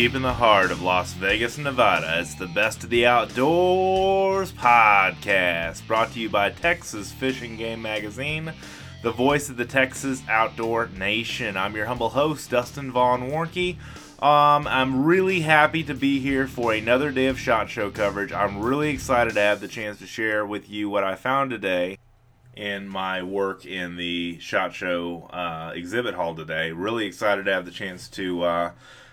deep in the heart of Las Vegas, Nevada. It's the Best of the Outdoors podcast, brought to you by Texas Fish & Game Magazine, the voice of the Texas outdoor nation. I'm your humble host, Dustin Vaughn Warncke. Um, I'm really happy to be here for another day of SHOT Show coverage. I'm really excited to have the chance to share with you what I found today in my work in the SHOT Show uh, exhibit hall today. Really excited to have the chance to uh,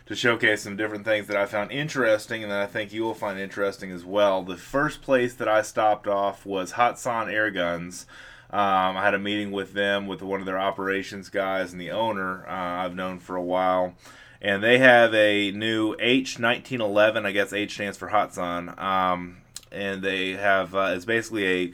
to showcase some different things that I found interesting and that I think you will find interesting as well. The first place that I stopped off was Hatsan Air Guns. Um, I had a meeting with them, with one of their operations guys and the owner uh, I've known for a while. And they have a new H1911, I guess H stands for Hatsan. Um, and they have, uh, it's basically a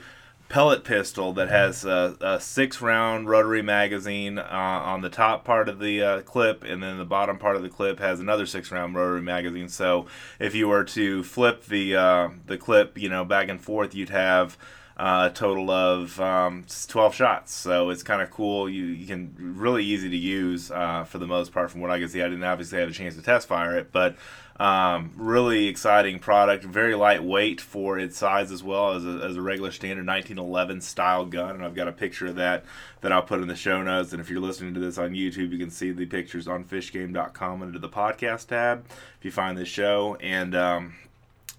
pellet pistol that has a, a six round rotary magazine uh, on the top part of the uh, clip, and then the bottom part of the clip has another six round rotary magazine. So if you were to flip the uh, the clip, you know, back and forth, you'd have uh, a total of um, 12 shots. So it's kind of cool. You, you can really easy to use uh, for the most part, from what I can see. I didn't obviously have a chance to test fire it, but um, really exciting product, very lightweight for its size as well as a, as a regular standard 1911 style gun. And I've got a picture of that that I'll put in the show notes. And if you're listening to this on YouTube, you can see the pictures on fishgame.com under the podcast tab if you find this show. And um,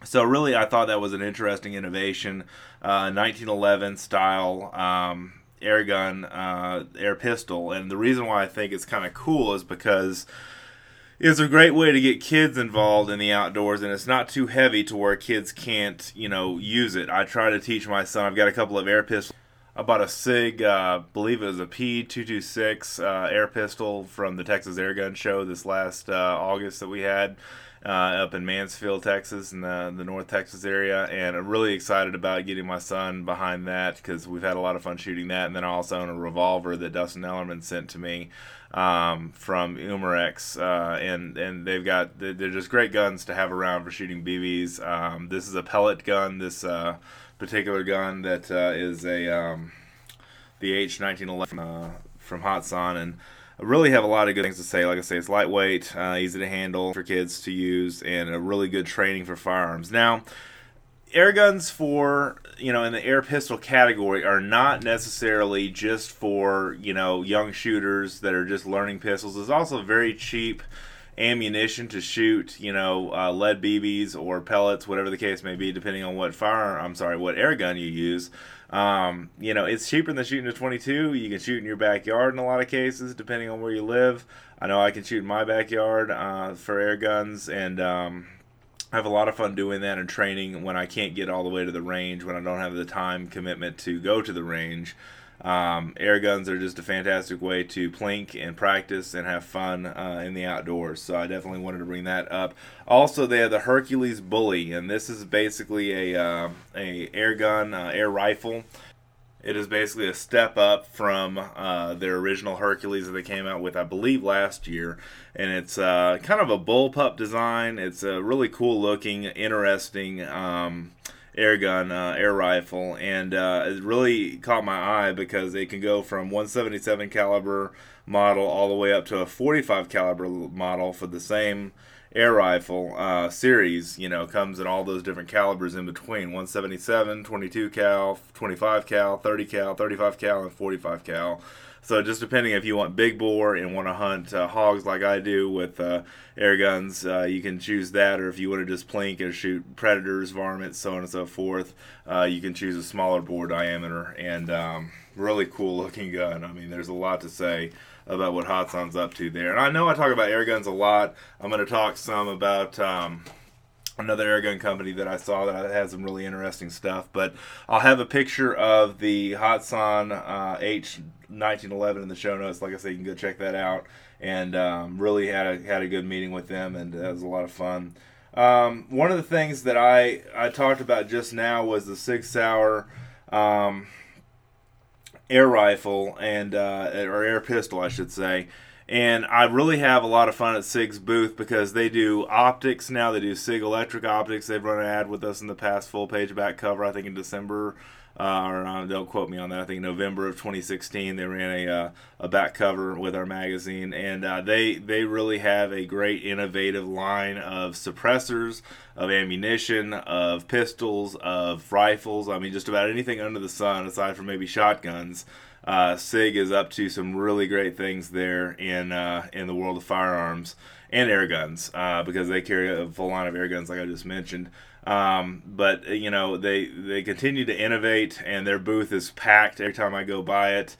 so, really, I thought that was an interesting innovation, uh, 1911 style. Um, air gun, uh, air pistol, and the reason why I think it's kind of cool is because it's a great way to get kids involved in the outdoors and it's not too heavy to where kids can't you know use it i try to teach my son i've got a couple of air pistols I bought a sig uh, believe it was a p226 uh, air pistol from the texas air gun show this last uh, august that we had uh, up in Mansfield, Texas, in the, the North Texas area, and I'm really excited about getting my son behind that because we've had a lot of fun shooting that. And then I also own a revolver that Dustin Ellerman sent to me um, from Umarex, uh, and and they've got they're just great guns to have around for shooting BBs. Um, this is a pellet gun. This uh, particular gun that uh, is a um, the H1911 uh, from Hatsan, and I really have a lot of good things to say. Like I say, it's lightweight, uh, easy to handle for kids to use, and a really good training for firearms. Now, air guns for you know in the air pistol category are not necessarily just for you know young shooters that are just learning pistols. It's also very cheap ammunition to shoot you know uh, lead BBs or pellets, whatever the case may be, depending on what fire. I'm sorry, what air gun you use. Um, you know, it's cheaper than shooting a 22. You can shoot in your backyard in a lot of cases, depending on where you live. I know I can shoot in my backyard uh, for air guns, and um, I have a lot of fun doing that and training when I can't get all the way to the range, when I don't have the time commitment to go to the range. Um, air guns are just a fantastic way to plink and practice and have fun uh, in the outdoors. So I definitely wanted to bring that up. Also, they have the Hercules Bully, and this is basically a uh, a air gun, uh, air rifle it is basically a step up from uh, their original Hercules that they came out with, I believe, last year. And it's uh, kind of a bullpup design. It's a really cool looking, interesting um, air gun, uh, air rifle, and uh, it really caught my eye because it can go from 177 caliber model all the way up to a 45 caliber model for the same air rifle uh, series, you know, comes in all those different calibers in between 177, 22 cal, 25 cal, 30 cal, 35 cal, and 45 cal. So just depending if you want big bore and want to hunt uh, hogs like I do with uh, air guns, uh, you can choose that. Or if you want to just plink and shoot predators, varmints, so on and so forth, uh, you can choose a smaller bore diameter and um, really cool looking gun. I mean, there's a lot to say about what Hatsan's up to there. And I know I talk about air guns a lot. I'm going to talk some about um, another air gun company that I saw that has some really interesting stuff. But I'll have a picture of the Hatsan uh, H1911 in the show notes. Like I said, you can go check that out. And um, really had a had a good meeting with them, and it was a lot of fun. Um, one of the things that I I talked about just now was the Sig Sauer. Um, air rifle and uh, or air pistol, I should say. And I really have a lot of fun at SIG's booth because they do optics now. They do SIG Electro-Optics. They've run an ad with us in the past, full page back cover, I think in December uh, or uh, don't quote me on that. I think November of 2016 they ran a uh, a back cover with our magazine, and uh, they they really have a great innovative line of suppressors, of ammunition, of pistols, of rifles. I mean, just about anything under the sun aside from maybe shotguns. Uh, Sig is up to some really great things there in uh, in the world of firearms and air guns because they carry a full line of air guns, like I just mentioned. Um, but you know they they continue to innovate, and their booth is packed every time I go by it.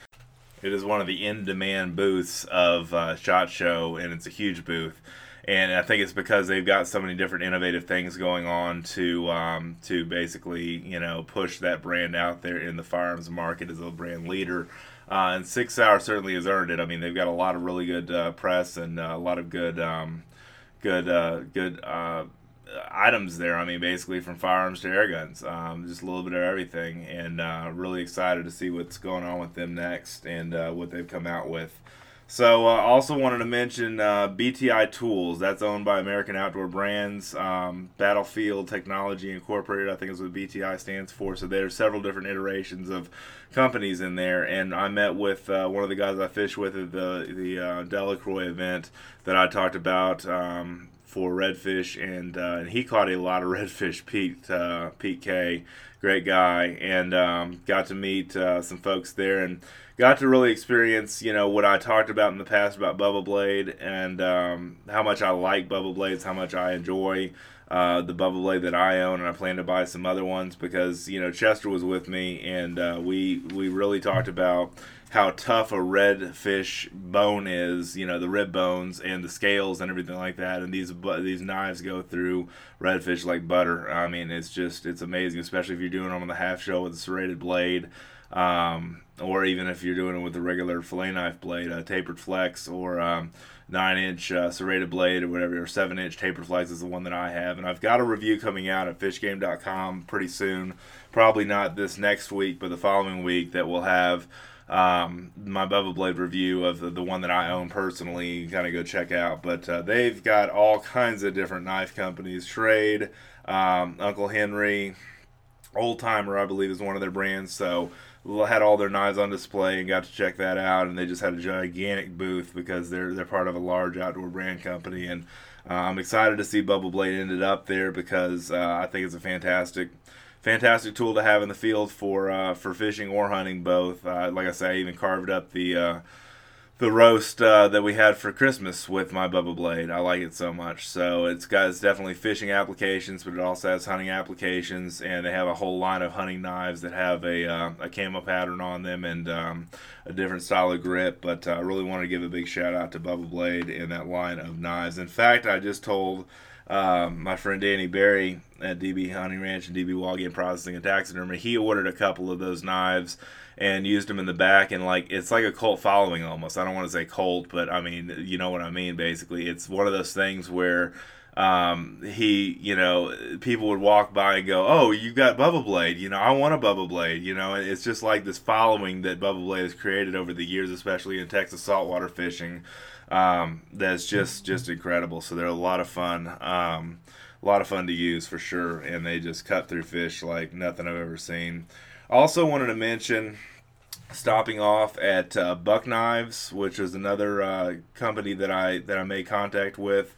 It is one of the in-demand booths of uh, Shot Show, and it's a huge booth. And I think it's because they've got so many different innovative things going on to um, to basically you know push that brand out there in the firearms market as a brand leader. Uh, and Sig Sauer certainly has earned it. I mean, they've got a lot of really good uh, press and uh, a lot of good, um, good, uh, good uh, items there. I mean, basically from firearms to air guns, um, just a little bit of everything, and uh, really excited to see what's going on with them next and uh, what they've come out with. So, uh, also wanted to mention uh, BTI Tools. That's owned by American Outdoor Brands. Um, Battlefield Technology Incorporated, I think is what BTI stands for. So, there's several different iterations of companies in there. And I met with uh, one of the guys I fished with at the the uh, Delacroix event that I talked about. Um, for redfish, and uh, and he caught a lot of redfish. Pete uh, Pete K, great guy, and um, got to meet uh, some folks there, and got to really experience you know what I talked about in the past about Bubba Blade, and um, how much I like Bubba Blades, how much I enjoy. Uh, the Bubba Blade that I own, and I plan to buy some other ones because you know Chester was with me, and uh, we we really talked about how tough a redfish bone is, you know, the rib bones and the scales and everything like that. And these these knives go through redfish like butter. I mean, it's just it's amazing, especially if you're doing them on the half shell with a serrated blade, um, or even if you're doing it with a regular fillet knife blade, a tapered flex, or um, nine inch uh, serrated blade or whatever, or seven inch tapered flex is the one that I have. And I've got a review coming out at fishgame.com pretty soon. Probably not this next week, but the following week that will have um, my Bubba Blade review of the, the one that I own personally. Kind of go check out. But uh, they've got all kinds of different knife companies. Schrade, um, Uncle Henry, Old Timer, I believe, is one of their brands. So had all their knives on display and got to check that out. And they just had a gigantic booth because they're they're part of a large outdoor brand company. And uh, I'm excited to see Bubba Blade ended up there because uh, I think it's a fantastic fantastic tool to have in the field for uh, for fishing or hunting both. Uh, like I say, I even carved up the uh, the roast uh, that we had for Christmas with my Bubba Blade. I like it so much. So it's got it's definitely fishing applications, but it also has hunting applications, and they have a whole line of hunting knives that have a uh, a camo pattern on them and um, a different style of grip. But uh, I really want to give a big shout out to Bubba Blade and that line of knives. In fact, I just told um, my friend Danny Barry at DB Hunting Ranch and DB Wild Game Processing and Taxidermy, he ordered a couple of those knives and used them in the back and like it's like a cult following almost. I don't want to say cult, but I mean you know what I mean. Basically, it's one of those things where um, he, you know, people would walk by and go, "Oh, you got Bubba Blade," you know, I want a Bubba Blade, you know. It's just like this following that Bubba Blade has created over the years, especially in Texas saltwater fishing um, that's just just incredible. So they're a lot of fun, um, a lot of fun to use for sure, and they just cut through fish like nothing I've ever seen. Also wanted to mention stopping off at uh, Buck Knives, which is another uh, company that I that I made contact with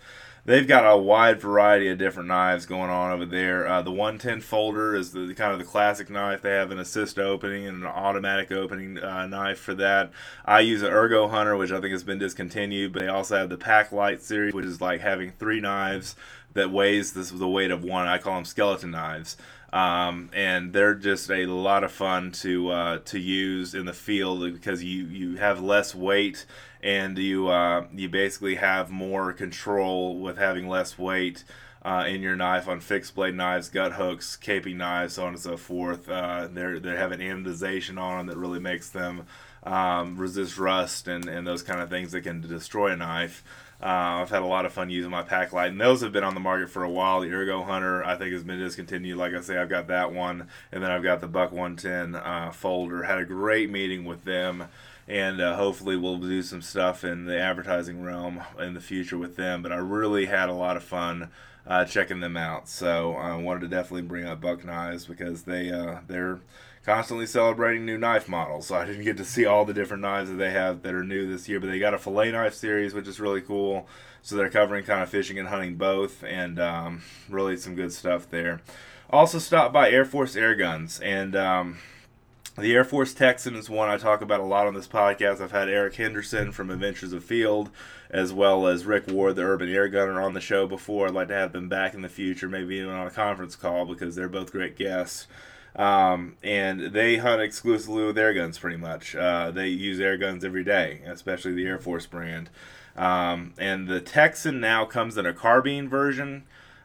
they've got a wide variety of different knives going on over there. Uh, the 110 folder is the kind of the classic knife. They have an assist opening and an automatic opening uh, knife for that. I use an Ergo Hunter, which I think has been discontinued, but they also have the Pack Light series, which is like having three knives that weighs this the weight of one. I call them skeleton knives. Um, and they're just a lot of fun to uh, to use in the field because you you have less weight and you uh, you basically have more control with having less weight uh, in your knife on fixed blade knives, gut hooks, caping knives, so on and so forth. Uh, they they have an anodization on them that really makes them um, resist rust and, and those kind of things that can destroy a knife. Uh, I've had a lot of fun using my pack light, and those have been on the market for a while. The Ergo Hunter, I think, has been discontinued. Like I say, I've got that one, and then I've got the Buck 110 uh, folder. Had a great meeting with them and uh, hopefully we'll do some stuff in the advertising realm in the future with them. But I really had a lot of fun uh, checking them out. So I wanted to definitely bring up Buck Knives because they uh, they're constantly celebrating new knife models. So I didn't get to see all the different knives that they have that are new this year, but they got a fillet knife series, which is really cool. So they're covering kind of fishing and hunting both, and um, really some good stuff there. Also stopped by Air Force Air Guns, and um, the Air Force Texan is one I talk about a lot on this podcast. I've had Eric Henderson from Adventures Afield, as well as Rick Ward, the Urban Air Gunner, on the show before. I'd like to have them back in the future, maybe even on a conference call, because they're both great guests. Um, and they hunt exclusively with air guns pretty much. Uh, they use air guns every day, especially the Air Force brand. Um, and the Texan now comes in a carbine version.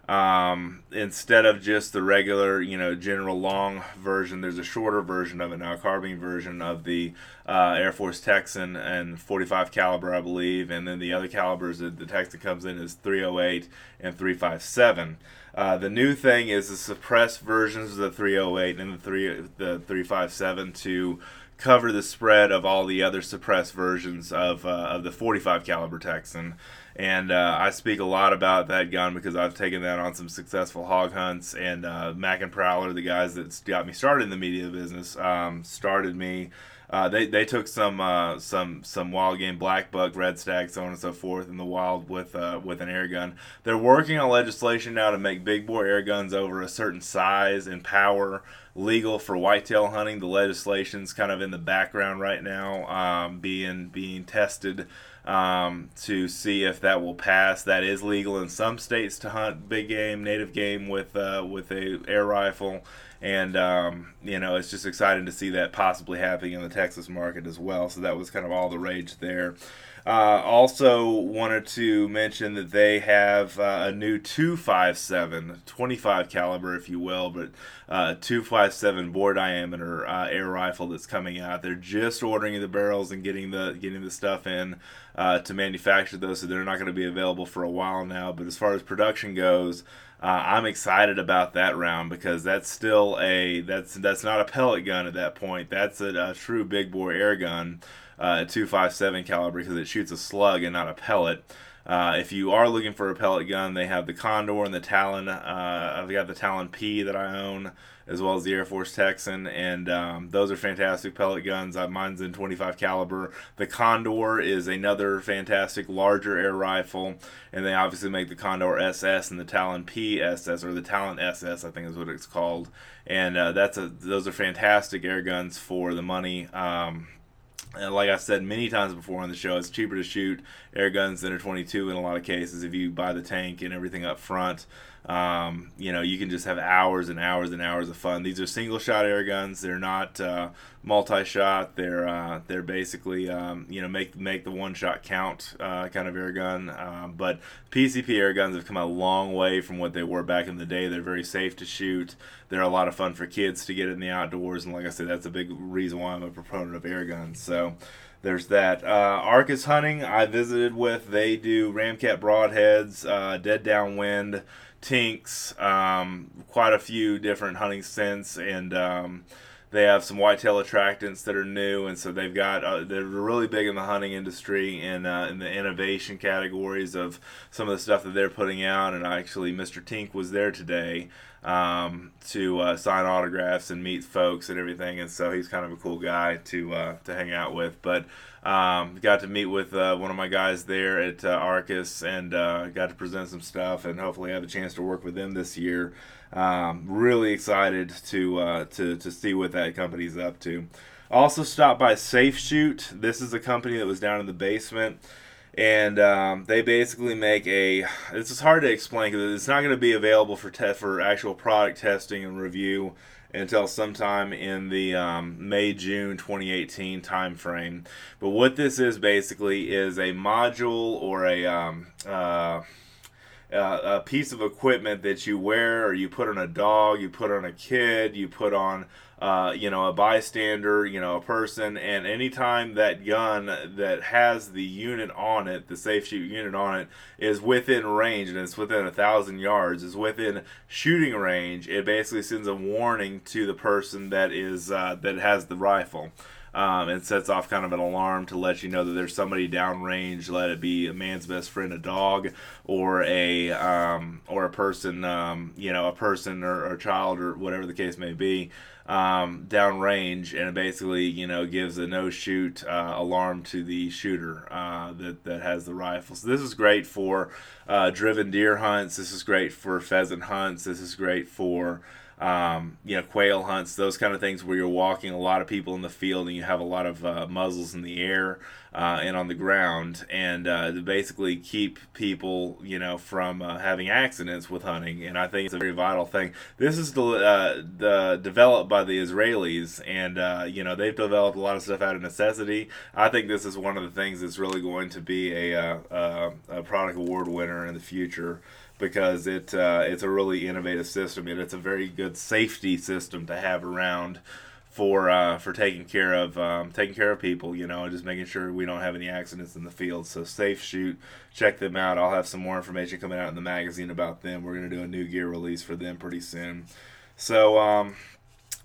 Um, instead of just the regular, you know, general long version, there's a shorter version of it now, a carbine version of the uh, Air Force Texan and 45 caliber, I believe, and then the other calibers that the Texan comes in is 308 and 357. Uh, the new thing is the suppressed versions of the 308 and the 3 the 357 to cover the spread of all the other suppressed versions of uh, of the 45 caliber Texan. And uh, I speak a lot about that gun because I've taken that on some successful hog hunts. And uh, Mac and Prowler, the guys that got me started in the media business, um, started me uh, they, they took some uh, some some wild game black buck, red stag, so on and so forth in the wild with uh, with an air gun. They're working on legislation now to make big bore air guns over a certain size and power legal for whitetail hunting. The legislation's kind of in the background right now, um, being being tested um, to see if that will pass. That is legal in some states to hunt big game, native game with uh, with a air rifle and um, you know it's just exciting to see that possibly happening in the Texas market as well. So that was kind of all the rage there. Uh, also wanted to mention that they have uh, a new 257 25 caliber if you will but uh, 257 bore diameter uh, air rifle that's coming out. They're just ordering the barrels and getting the getting the stuff in uh, to manufacture those so they're not going to be available for a while now. But as far as production goes uh, I'm excited about that round because that's still a that's that's not a pellet gun at that point. That's a, a true big bore air gun, uh, 257 caliber because it shoots a slug and not a pellet. Uh, if you are looking for a pellet gun, they have the Condor and the Talon. Uh, I've got the Talon P that I own, as well as the Air Force Texan, and um, those are fantastic pellet guns. Uh, mine's in 25 caliber. The Condor is another fantastic larger air rifle, and they obviously make the Condor SS and the Talon P SS or the Talon SS, I think is what it's called. And uh, that's a those are fantastic air guns for the money. Um, and like I said many times before on the show, it's cheaper to shoot air guns than a 22 in a lot of cases if you buy the tank and everything up front. Um, you know, you can just have hours and hours and hours of fun. These are single shot air guns. They're not uh, multi shot. They're uh, they're basically um, you know make make the one shot count uh, kind of air gun. Uh, but PCP air guns have come a long way from what they were back in the day. They're very safe to shoot. They're a lot of fun for kids to get in the outdoors. And like I said, that's a big reason why I'm a proponent of air guns. So there's that. Uh, Arcus Hunting, I visited with. They do Ramcat broadheads, uh, dead downwind, Tink's, um, quite a few different hunting scents, and um, they have some whitetail attractants that are new, and so they've got uh, they're really big in the hunting industry and uh, in the innovation categories of some of the stuff that they're putting out. And actually, Mr. Tink was there today um, to uh, sign autographs and meet folks and everything, and so he's kind of a cool guy to uh, to hang out with. But um, got to meet with uh, one of my guys there at uh, Arcus and uh, got to present some stuff and hopefully have a chance to work with them this year. Um, really excited to, uh, to, to see what that company's up to. Also stopped by Safe Shoot. This is a company that was down in the basement and um, they basically make a. This is hard to explain because it's not going to be available for te- for actual product testing and review until sometime in the um, May June 2018 timeframe. But what this is basically is a module or a um, uh, a piece of equipment that you wear or you put on a dog, you put on a kid, you put on uh, you know, a bystander, you know, a person, and anytime that gun that has the unit on it, the safe shoot unit on it, is within range and it's within a thousand yards, is within shooting range, it basically sends a warning to the person that is uh, that has the rifle. Um, it sets off kind of an alarm to let you know that there's somebody downrange. Let it be a man's best friend, a dog, or a um, or a person, um, you know, a person or, or a child or whatever the case may be um, downrange, and it basically you know gives a no shoot uh, alarm to the shooter uh, that that has the rifle. So this is great for uh, driven deer hunts. This is great for pheasant hunts. This is great for um, you know, quail hunts, those kind of things where you're walking a lot of people in the field and you have a lot of uh, muzzles in the air uh, and on the ground, and uh, to basically keep people, you know, from uh, having accidents with hunting. And I think it's a very vital thing. This is the, uh, the developed by the Israelis, and uh, you know they've developed a lot of stuff out of necessity. I think this is one of the things that's really going to be a, a, a product award winner in the future because it uh, it's a really innovative system and it's a very good safety system to have around for uh, for taking care of um, taking care of people, you know, just making sure we don't have any accidents in the field. So Safe Shoot, check them out. I'll have some more information coming out in the magazine about them. We're gonna do a new gear release for them pretty soon. So um,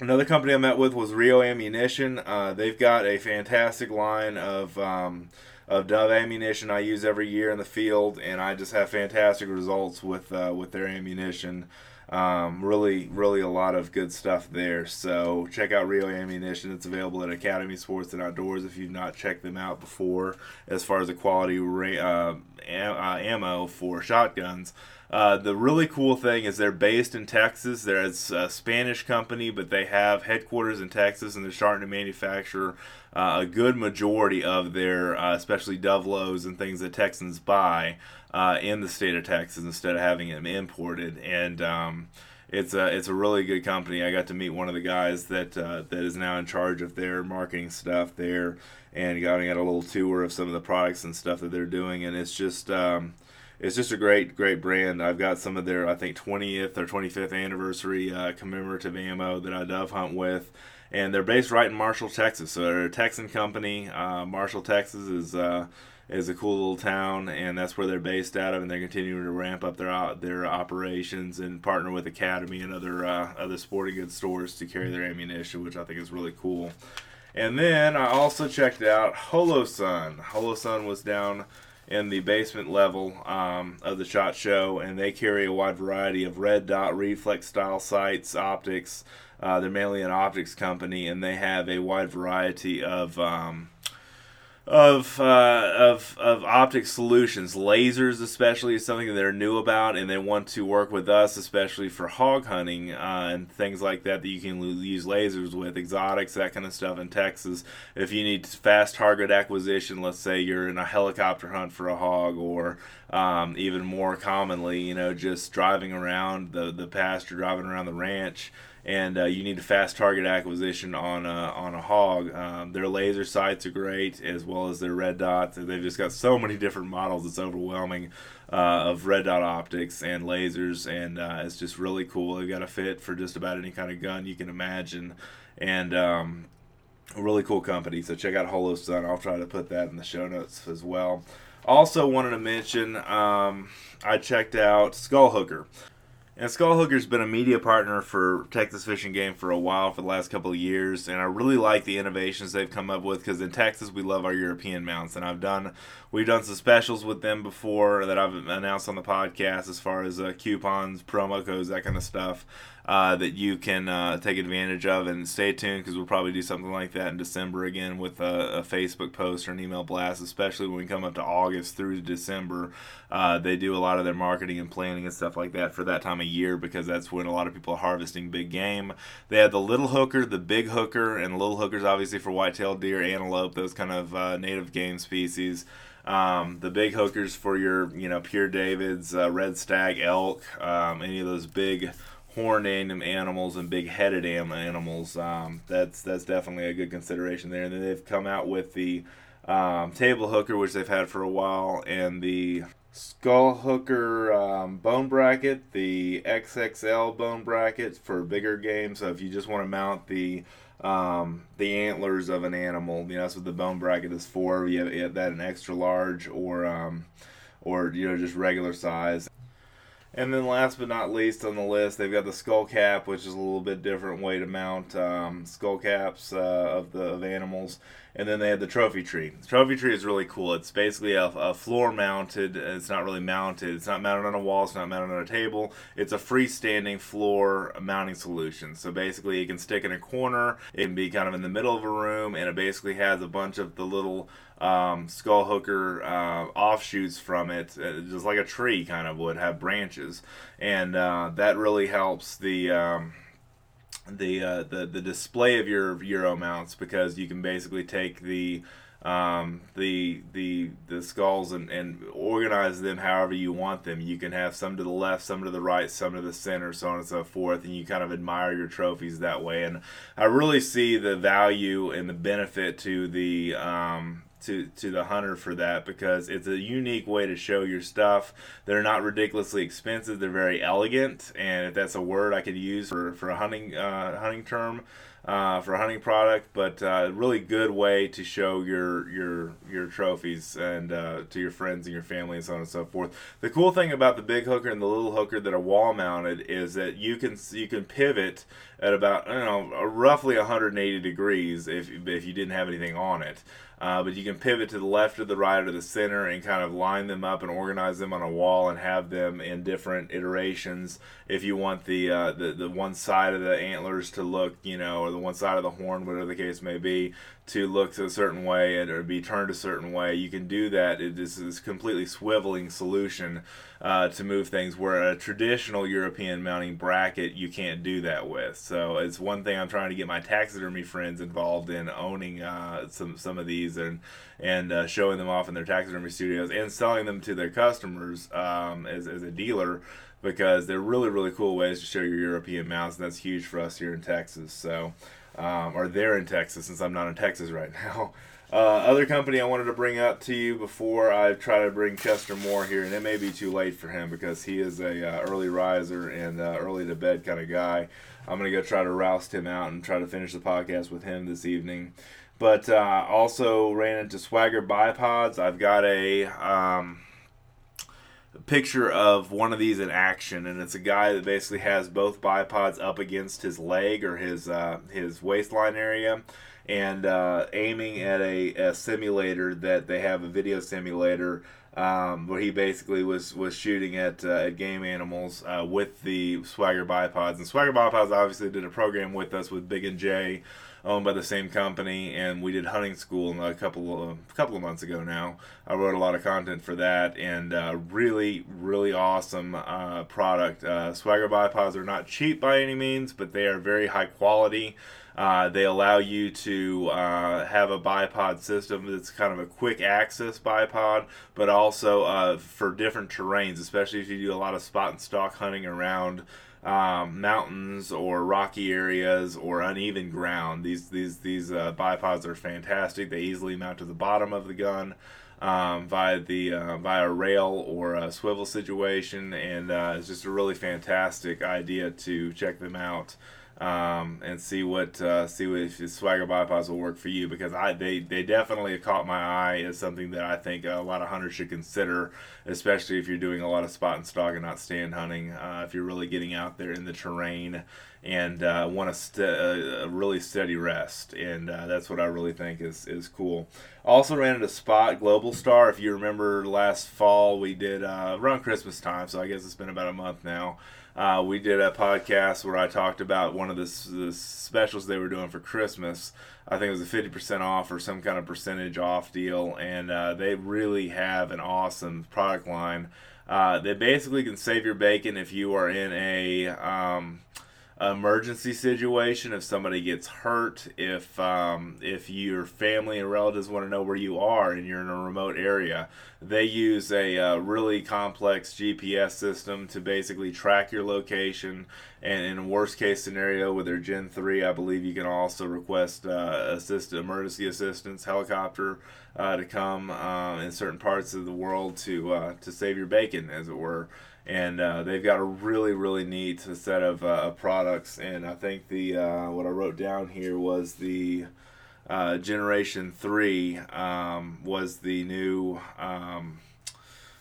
another company I met with was Rio Ammunition. Uh, they've got a fantastic line of um, of Dove ammunition I use every year in the field, and I just have fantastic results with uh, with their ammunition. Um, really, really a lot of good stuff there. So check out Rio Ammunition. It's available at Academy Sports and Outdoors if you've not checked them out before. As far as the quality uh, uh, ammo for shotguns. Uh, the really cool thing is they're based in Texas. They're a Spanish company, but they have headquarters in Texas, and they're starting to manufacture uh, a good majority of their, uh, especially lows and things that Texans buy uh, in the state of Texas instead of having them imported. And um, it's a it's a really good company. I got to meet one of the guys that uh, that is now in charge of their marketing stuff there, and got, got a little tour of some of the products and stuff that they're doing, and it's just. Um, it's just a great, great brand. I've got some of their, I think, 20th or 25th anniversary uh, commemorative ammo that I dove hunt with, and they're based right in Marshall, Texas. So they're a Texan company. Uh, Marshall, Texas is uh, is a cool little town, and that's where they're based out of. And they're continuing to ramp up their their operations and partner with Academy and other uh, other sporting goods stores to carry their ammunition, which I think is really cool. And then I also checked out Holosun. Holosun was down in the basement level um, of the shot show, and they carry a wide variety of red dot reflex style sights, optics. Uh, they're mainly an optics company, and they have a wide variety of um, of uh, of of optic solutions. Lasers, especially, is something that they're new about, and they want to work with us, especially for hog hunting uh, and things like that. That you can use lasers with exotics, that kind of stuff in Texas. If you need fast target acquisition, let's say you're in a helicopter hunt for a hog, or um, even more commonly, you know, just driving around the the pasture, driving around the ranch and uh, you need a fast target acquisition on a, on a hog. Um, their laser sights are great, as well as their red dots. They've just got so many different models; it's overwhelming uh, of red dot optics and lasers, and uh, it's just really cool. They've got a fit for just about any kind of gun you can imagine, and um, really cool company. So check out Holosun. I'll try to put that in the show notes as well. Also wanted to mention um, I checked out Skull Hooker. And Skullhooker's been a media partner for Texas Fish & Game for a while, for the last couple of years, and I really like the innovations they've come up with because in Texas we love our European mounts, and I've done we've done some specials with them before that I've announced on the podcast as far as uh, coupons, promo codes, that kind of stuff uh, that you can uh, take advantage of. And stay tuned because we'll probably do something like that in December again with a, a, Facebook post or an email blast, especially when we come up to August through December. Uh, they do a lot of their marketing and planning and stuff like that for that time of year because that's when a lot of people are harvesting big game. They have the little hooker, the big hooker, and little hookers obviously for white-tailed deer, antelope, those kind of uh, native game species. Um, the big hookers for your, you know, Père Davids, uh, red stag, elk, um, any of those big horned animals and big headed animals. Um, that's that's definitely a good consideration there. And then they've come out with the um, table hooker, which they've had for a while, and the skull hooker um, bone bracket, the XXL bone bracket for bigger games. So if you just want to mount the um, the antlers of an animal, you know that's what the bone bracket is for. You have, you have that an extra large or um, or you know just regular size. And then last but not least on the list, they've got the skull cap, which is a little bit different way to mount um, skull caps uh, of the of animals. And then they have the trophy tree. The trophy tree is really cool. It's basically a, a floor mounted. It's not really mounted. It's not mounted on a wall. It's not mounted on a table. It's a freestanding floor mounting solution. So basically, it can stick in a corner. It can be kind of in the middle of a room, and it basically has a bunch of the little um, skull hooker uh, offshoots from it, uh, just like a tree kind of would have branches, and uh, that really helps the. Um, the, uh, the the display of your euro mounts because you can basically take the um, the the the skulls and, and organize them however you want them. You can have some to the left, some to the right, some to the center, so on and so forth, and you kind of admire your trophies that way. And I really see the value and the benefit to the um, to to the hunter for that because it's a unique way to show your stuff. They're not ridiculously expensive. They're very elegant, and if that's a word I could use for for a hunting uh, hunting term. Uh, for a hunting product, but uh, really good way to show your your your trophies and uh, to your friends and your family and so on and so forth. The cool thing about the big hooker and the little hooker that are wall mounted is that you can you can pivot at about don't know roughly 180 degrees if if you didn't have anything on it. Uh, but you can pivot to the left or the right or the center and kind of line them up and organize them on a wall and have them in different iterations. If you want the uh, the the one side of the antlers to look, you know, or the one side of the horn, whatever the case may be, to look a certain way and or be turned a certain way, you can do that. It is this completely swiveling solution uh, to move things where a traditional European mounting bracket you can't do that with. So it's one thing I'm trying to get my taxidermy friends involved in owning uh, some some of these and and uh, showing them off in their taxidermy studios and selling them to their customers um, as, as a dealer because they're really really cool ways to show your European mounts and that's huge for us here in Texas. So um, or they're in Texas since I'm not in Texas right now. Uh, other company I wanted to bring up to you before I try to bring Chester Moore here, and it may be too late for him because he is a uh, early riser and uh, early to bed kind of guy. I'm gonna go try to roust him out and try to finish the podcast with him this evening. But uh, also ran into Swagger bipods. I've got a um, picture of one of these in action, and it's a guy that basically has both bipods up against his leg or his uh, his waistline area, and uh, aiming at a, a, simulator that they have a video simulator um, where he basically was was shooting at uh, at game animals uh, with the Swagger bipods, and Swagger bipods obviously did a program with us with Big and J owned by the same company, and we did hunting school a couple of a couple of months ago now. I wrote a lot of content for that, and uh, really, really awesome uh, product. Uh, Swagger bipods are not cheap by any means, but they are very high quality. Uh, they allow you to uh, have a bipod system that's kind of a quick access bipod, but also uh, for different terrains, especially if you do a lot of spot and stalk hunting around um, mountains or rocky areas or uneven ground. These these these uh, bipods are fantastic. They easily mount to the bottom of the gun um, via the uh, via rail or a swivel situation, and uh, it's just a really fantastic idea to check them out um, and see what uh, see what if Swagger bipods will work for you because I they they definitely caught my eye as something that I think a lot of hunters should consider, especially if you're doing a lot of spot and stalk and not stand hunting. Uh, if you're really getting out there in the terrain and uh, want a, st- a, really steady rest, and uh, that's what I really think is is cool. Also ran into Spot Globalstar. If you remember last fall, we did uh, around Christmas time, so I guess it's been about a month now. Uh, we did a podcast where I talked about one of the, the, specials they were doing for Christmas. I think it was a 50% off or some kind of percentage off deal, and uh, they really have an awesome product line. Uh, they basically can save your bacon if you are in a um, emergency situation, if somebody gets hurt, if um, if your family and relatives want to know where you are and you're in a remote area, they use a uh, really complex GPS system to basically track your location. And in a worst case scenario with their Gen 3, I believe you can also request uh, assist emergency assistance helicopter uh, to come uh, in certain parts of the world to uh, to save your bacon, as it were and uh, they've got a really really neat set of uh, products and i think the uh, what i wrote down here was the uh, generation 3 um, was the new um,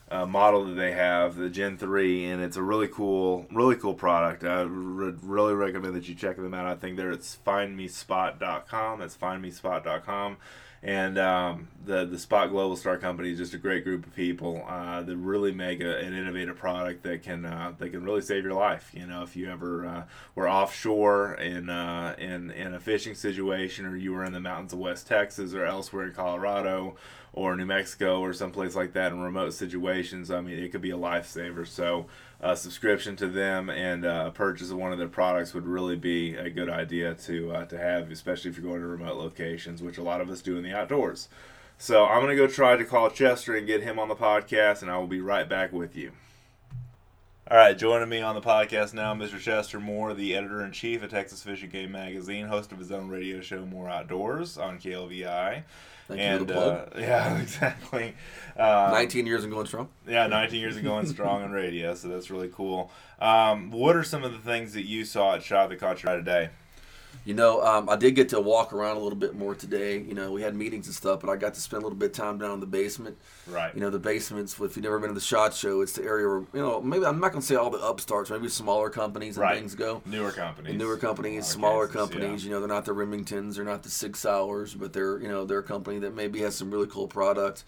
uh, model that they have, the Gen 3, and it's a really cool, really cool product. I re- really recommend that you check them out. I think they're at findmespot.com. it's findmespot.com. And um, the the Spot Globalstar Company is just a great group of people uh, that really make a, an innovative product that can uh, that can really save your life. You know, if you ever uh, were offshore in uh, in in a fishing situation, or you were in the mountains of West Texas or elsewhere in Colorado or New Mexico or someplace like that in remote situations, I mean, it could be a lifesaver. So, a subscription to them and uh, a purchase of one of their products would really be a good idea to uh, to have, especially if you're going to remote locations, which a lot of us do in the outdoors. So, I'm going to go try to call Chester and get him on the podcast, and I will be right back with you. All right, joining me on the podcast now, Mr. Chester Moore, the editor in chief of Texas Fish & Game Magazine, host of his own radio show, Moore Outdoors, on KLVI. Thank and uh, yeah, exactly. Uh, 19 years and going strong. Yeah, 19 years and going strong on radio, so that's really cool. Um, what are some of the things that you saw at Shot that caught your eye today? You know, um, I did get to walk around a little bit more today. You know, we had meetings and stuff, but I got to spend a little bit of time down in the basement. Right. You know, the basements. If you've never been to the Shot Show, it's the area where you know maybe I'm not gonna say all the upstarts, maybe smaller companies and Right. things go. Newer companies. The newer companies, Smaller smaller cases, companies. You know, they're not the Remingtons, they're not the Sig Sauers, but they're you know they're a company that maybe has some really cool product.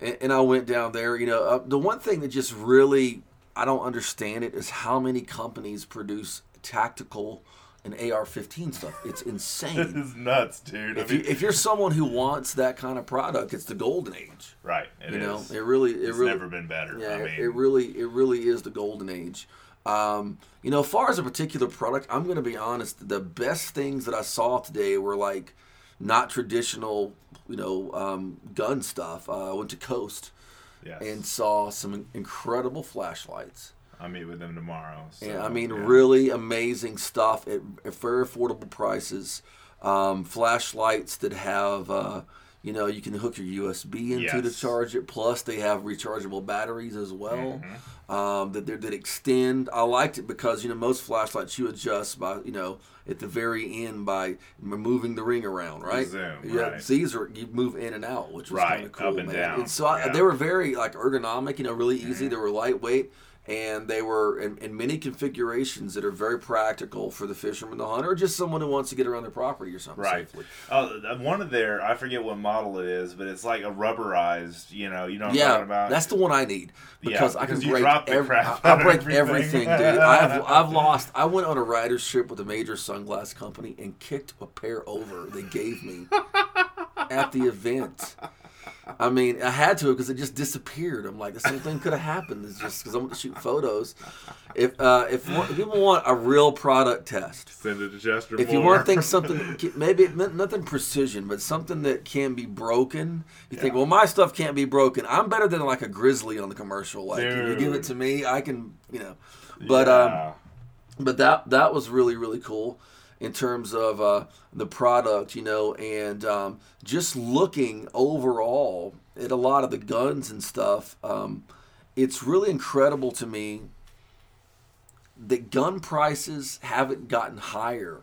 And, and I went down there. You know, uh, the one thing that just really I don't understand it is how many companies produce tactical and AR-15 stuff. It's insane. it's nuts, dude. I if you mean, if you're someone who wants that kind of product, it's the golden age. right. It you know, it really it it's really never been better. yeah, I mean, it- it really, it really is the golden age. Um, you know, as far as a particular product, I'm going to be honest. The best things that I saw today were like not traditional, you know, um, gun stuff. Uh, I went to Coast yes. and saw some incredible flashlights. I meet with them tomorrow. So, And I mean, yeah. really amazing stuff at, at very affordable prices. Um, flashlights that have, uh, you know, you can hook your USB into to Yes. charge it. Plus, they have rechargeable batteries as well Mm-hmm. um, that that extend. I liked it because you know most flashlights you adjust by you know at the very end by moving the ring around, right? zoom, yeah, right. these are you move in and out, which was Right, kind of cool, up and man. down, so I, yeah. Mm-hmm. they were very like ergonomic, you know, really easy. They were lightweight. And they were in, in many configurations that are very practical for the fisherman, the hunter, or just someone who wants to get around their property or something Right. safely. Oh, th- one of their, I forget what model it is, but it's like a rubberized, you know, you know what I'm Yeah, talking about? that's the one I need because Yeah, I can break drop every. I, I break everything. everything, dude. I've I've lost. I went on a rider's trip with a major sunglass company and kicked a pair over they gave me at the event. I mean, I had to because it just disappeared. I'm like, the same thing could have happened. It's just because I want to shoot photos. If uh, if, one- if people want a real product test, Send it to Chester if you Moore. want things something maybe nothing precision, but something that can be broken, you think, well, my stuff can't be broken. I'm better than like a grizzly on the commercial. Like, if you give it to me, I can, you know. But um, but that that was really really cool in terms of uh, the product, you know, and um, just looking overall at a lot of the guns and stuff. Um, it's really incredible to me that gun prices haven't gotten higher.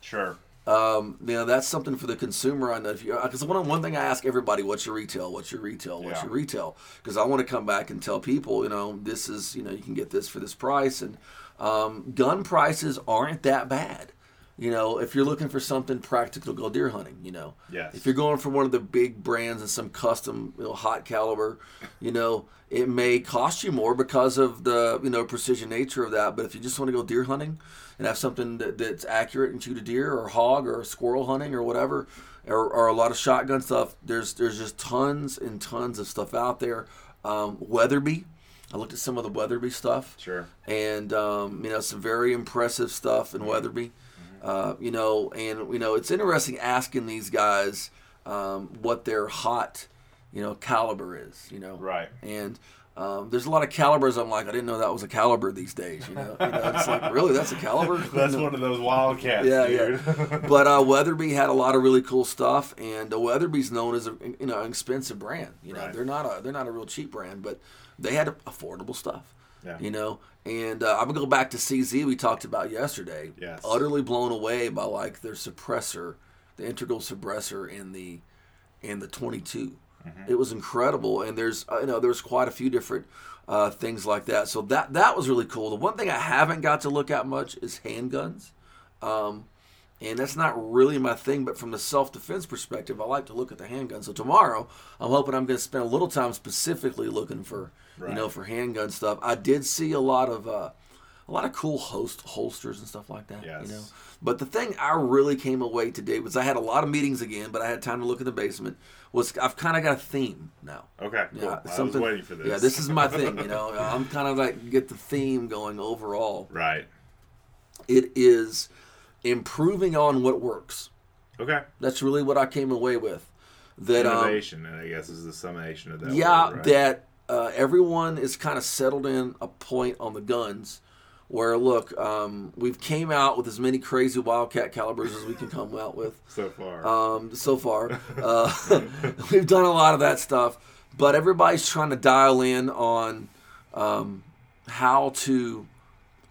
sure. Um, you know, that's something for the consumer. I know if you because one one thing I ask everybody, what's your retail? What's your retail? What's Yeah. your retail? Because I want to come back and tell people, you know, this is you know you can get this for this price, and um, gun prices aren't that bad. You know, if you're looking for something practical, go deer hunting. You know, Yes. if you're going for one of the big brands and some custom, you know, hot caliber, you know, it may cost you more because of the you know precision nature of that. But if you just want to go deer hunting and have something that, that's accurate and shoot a deer or hog or squirrel hunting or whatever, or, or a lot of shotgun stuff, there's there's just tons and tons of stuff out there. Um, Weatherby, I looked at some of the Weatherby stuff Sure. and um, you know some very impressive stuff in Weatherby. Uh, you know, and you know it's interesting asking these guys um, what their hot, you know, caliber is. You know, Right. And um, there's a lot of calibers. I'm like, I didn't know that was a caliber these days. You know, you know it's like really that's a caliber. That's one of those wildcats, Yeah, dude. yeah. but uh, Weatherby had a lot of really cool stuff, and uh, Weatherby's known as a you know an expensive brand. You know, Right. they're not a they're not a real cheap brand, but they had affordable stuff. Yeah. You know, and uh, I'm gonna go back to CZ we talked about yesterday. Yes. Utterly blown away by like their suppressor, the integral suppressor in the in the 22. It was incredible, and there's uh, you know there's quite a few different uh, things like that. So that that was really cool. The one thing I haven't got to look at much is handguns. Um, and that's not really my thing, but from the self defense perspective, I like to look at the handgun. So tomorrow, I'm hoping I'm going to spend a little time specifically looking for, Right. you know, for handgun stuff. I did see a lot of, uh, a lot of cool host holsters and stuff like that. Yes. You know, but the thing I really came away today was I had a lot of meetings again, but I had time to look in the basement. Was I've kind of got a theme now. Okay, cool. Yeah, I was waiting for this. Yeah, this is my thing. You know, I'm kind of like get the theme going overall. right. It is improving on what works. Okay. That's really what I came away with. That um, Innovation, I guess, is the summation of that. yeah, word, right? that uh, everyone is kind of settled in a point on the guns. Where look, um, we've came out with as many crazy wildcat calibers as we can come out with. so far. um, so far. Uh, we've done a lot of that stuff, but everybody's trying to dial in on um, how to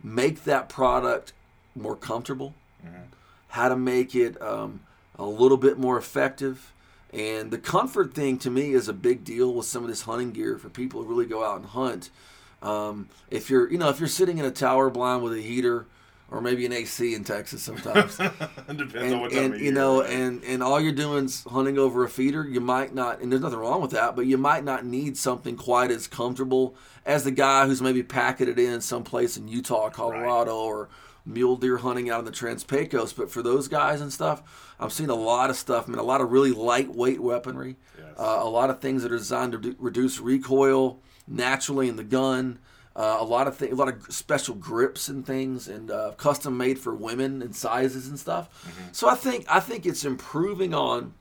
make that product more comfortable, how to make it um, a little bit more effective. And the comfort thing to me is a big deal with some of this hunting gear for people who really go out and hunt. Um, if you're, you know, if you're sitting in a tower blind with a heater, or maybe an AC in Texas sometimes, Depends on and, what time and of you year, know, right? and and all you're doing is hunting over a feeder. You might not, and there's nothing wrong with that, but you might not need something quite as comfortable as the guy who's maybe packing it in someplace in Utah, Colorado, or mule deer hunting out in the Trans Pecos. But for those guys and stuff, I'm seeing a lot of stuff. I mean, a lot of really lightweight weaponry, Yes. uh, a lot of things that are designed to redu- reduce recoil naturally in the gun. Uh, a lot of things, a lot of special grips and things, and uh, custom made for women and sizes and stuff. Mm-hmm. So I think I think it's improving on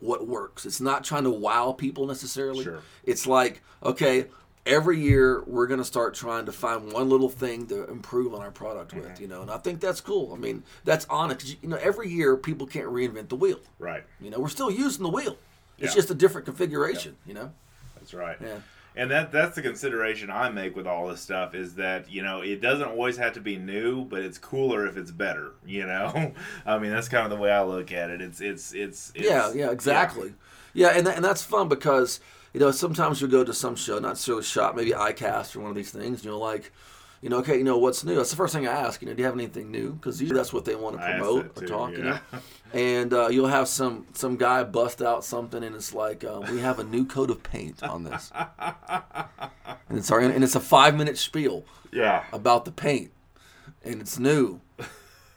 what works. It's not trying to wow people necessarily. Sure. It's like okay, every year we're going to start trying to find one little thing to improve on our product Mm-hmm. with. You know, and I think that's cool. I mean, that's honest You know, every year people can't reinvent the wheel. right. You know, we're still using the wheel. It's Yeah. just a different configuration. You know. That's right. Yeah. And that that's the consideration I make with all this stuff is that, you know, it doesn't always have to be new, but it's cooler if it's better, you know? I mean, that's kind of the way I look at it. It's it's it's, it's yeah, yeah, exactly. Yeah, and, that, and that's fun because you know sometimes you'll go to some show, not necessarily SHOT, maybe iCast or one of these things, and you're like, you know, okay, you know what's new? That's the first thing I ask. You know, do you have anything new? Because usually that's what they want to promote or too, talk. You know, and uh, you'll have some some guy bust out something, and it's like uh, we have a new coat of paint on this, and it's our, and it's a five minute spiel Yeah. about the paint, and it's new,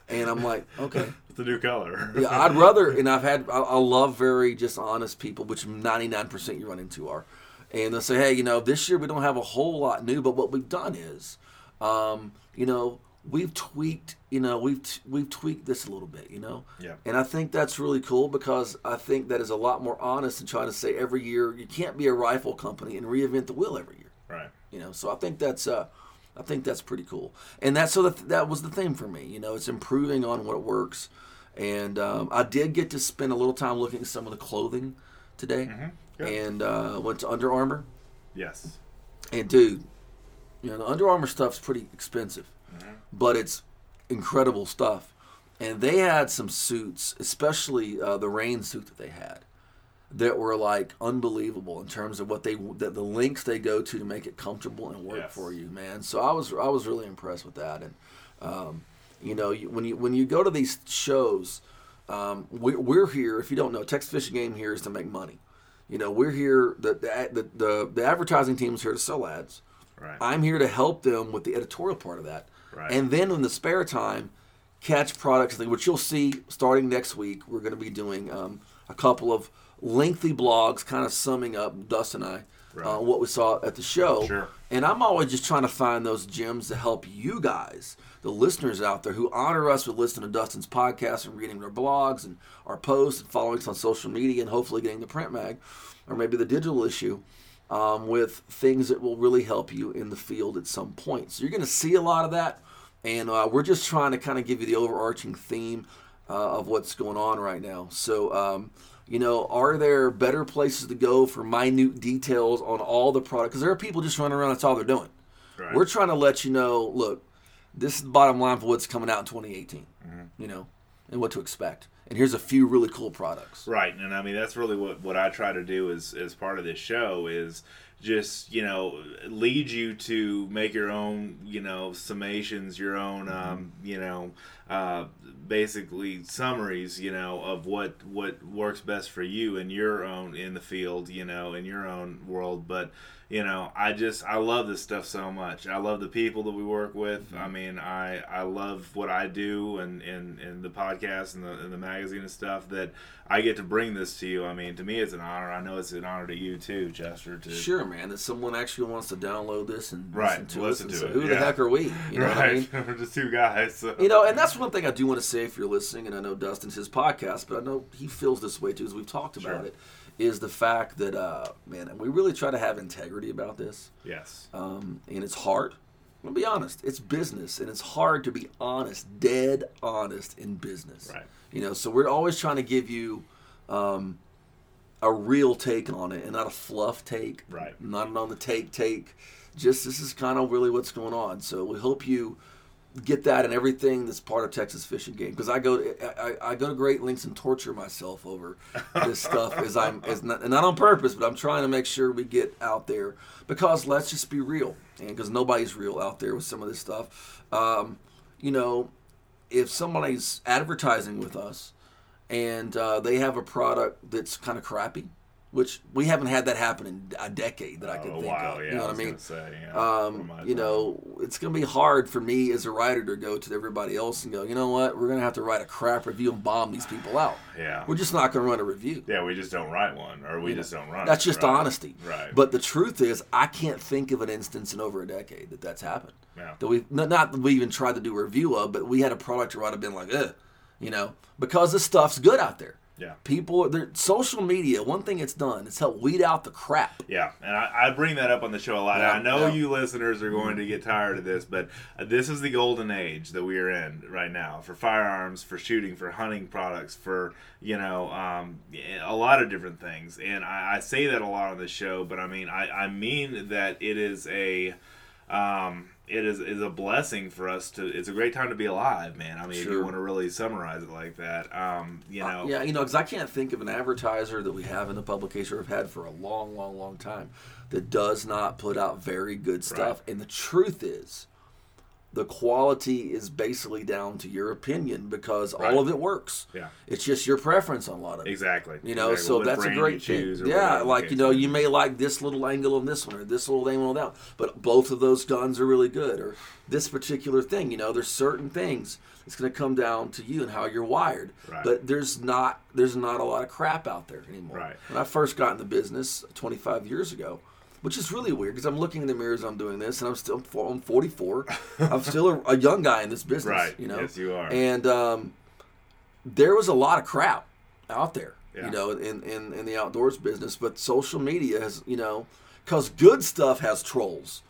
and I'm like, okay. It's a new color. Yeah, I'd rather, and I've had, I, I love very just honest people, which 99% you run into are. And they'll say, hey, you know, this year we don't have a whole lot new, but what we've done is, um, you know, we've tweaked, you know, we've t- we've tweaked this a little bit, you know. Yeah. And I think that's really cool because I think that is a lot more honest than trying to say every year you can't be a rifle company and reinvent the wheel every year right. you know so i think that's uh i think that's pretty cool. And that's so that that was the thing for me you know it's improving on what works. And um, i did get to spend a little time looking at some of the clothing today. Good. and uh, went to under armour. Yes. and dude you know the under armour stuff's pretty expensive but it's incredible stuff. And they had some suits especially uh, the rain suit that they had that were like unbelievable in terms of what they that the links they go to to make it comfortable and work Yes. for you, man. So I was I was really impressed with that, and um, you know you, when you when you go to these shows, um, we, we're here. If you don't know, Texas Fish & Game here is to make money. You know, we're here. The the the, the, the advertising team's here to sell ads. Right. I'm here to help them with the editorial part of that. Right. And then in the spare time, catch products, which you'll see starting next week. We're going to be doing um, a couple of lengthy blogs, kind of summing up Dust and I Right. uh, what we saw at the show. Sure. And I'm always just trying to find those gems to help you guys, the listeners out there who honor us with listening to Dustin's podcast and reading their blogs and our posts and following us on social media and hopefully getting the print mag or maybe the digital issue um, with things that will really help you in the field at some point. So you're going to see a lot of that. And uh, we're just trying to kind of give you the overarching theme uh, of what's going on right now. So, um, you know, are there better places to go for minute details on all the product? Because there are people just running around, that's all they're doing. Right. We're trying to let you know, look, this is the bottom line for what's coming out in 2018, you know, and what to expect. And here's a few really cool products. Right, and I mean that's really what what I try to do as as part of this show is just you know lead you to make your own you know summations, your own um, you know uh, basically summaries you know of what what works best for you in your own in the field you know in your own world, but you know i just i love this stuff so much i love the people that we work with mm-hmm. i mean i i love what i do and and, and the podcast and the, and the magazine and stuff that i get to bring this to you i mean to me it's an honor i know it's an honor to you too chester to Sure, man. That someone actually wants to download this and Right, listen to listen us. to it, Who the heck are we? You know what I mean? right we're just two guys so. You know, and that's one thing I do want to say if you're listening, and I know Dustin's his podcast, but I know he feels this way too, as we've talked about Sure. it, is the fact that, uh, man, we really try to have integrity about this. yes Um, and it's hard. I'm be honest. It's business, and it's hard to be honest, dead honest in business. Right. You know, so we're always trying to give you um, a real take on it and not a fluff take. Right. Not an on the take take. Just this is kind of really what's going on. So we hope you get that and everything that's part of Texas Fish & Game because I go to, I, I go to great lengths and torture myself over this stuff as I'm as not, and not on purpose, but I'm trying to make sure we get out there because let's just be real and because nobody's real out there with some of this stuff. Um, you know, if somebody's advertising with us and uh, they have a product that's kind of crappy, which we haven't had that happen in a decade that I can oh, think wow of. yeah you know what I mean? say, yeah. Um, you know, it's going to be hard for me as a writer to go to everybody else and go, you know what, we're going to have to write a crap review and bomb these people out. yeah We're just not going to run a review. yeah we just don't write one or we You know, just don't run it. That's just right? honesty. right But the truth is, I can't think of an instance in over a decade that that's happened. yeah That we not not that we even tried to do a review of, but we had a product where I'd have been like, ugh, you know, because this stuff's good out there. Yeah People, social media. One thing it's done, it's helped weed out the crap. Yeah, and I, I bring that up on the show a lot. Yeah, I know yeah. you listeners are going to get tired of this, but uh, this is the golden age that we are in right now for firearms, for shooting, for hunting products, for you know um, a lot of different things. And I, I say that a lot on the show, but I mean I, I mean that it is a um, it is is a blessing for us to. It's a great time to be alive, man. I mean, if you want to really summarize it like that, um, you know, Yeah, you know, because I can't think of an advertiser that we have in the publication or have had for a long, long, long time that does not put out very good stuff. And the truth is, the quality is basically down to your opinion because Right. all of it works. yeah, It's just your preference on a lot of it. exactly. You know, Exactly. so What that's a great thing. Yeah, like you know, you may like this little angle on this one or this little angle of that, but both of those guns are really good. Or this particular thing, you know, there's certain things. It's going to come down to you and how you're wired. Right. But there's not there's not a lot of crap out there anymore. Right. When I first got in the business 25 years ago. Which is really weird because I'm looking in the mirrors. I'm doing this, and I'm still I'm 44. I'm still a, a young guy in this business, Right. You know, Yes, you are. and um, there was a lot of crap out there, Yeah. you know, in, in, in the outdoors business. But social media has, you know, because good stuff has trolls.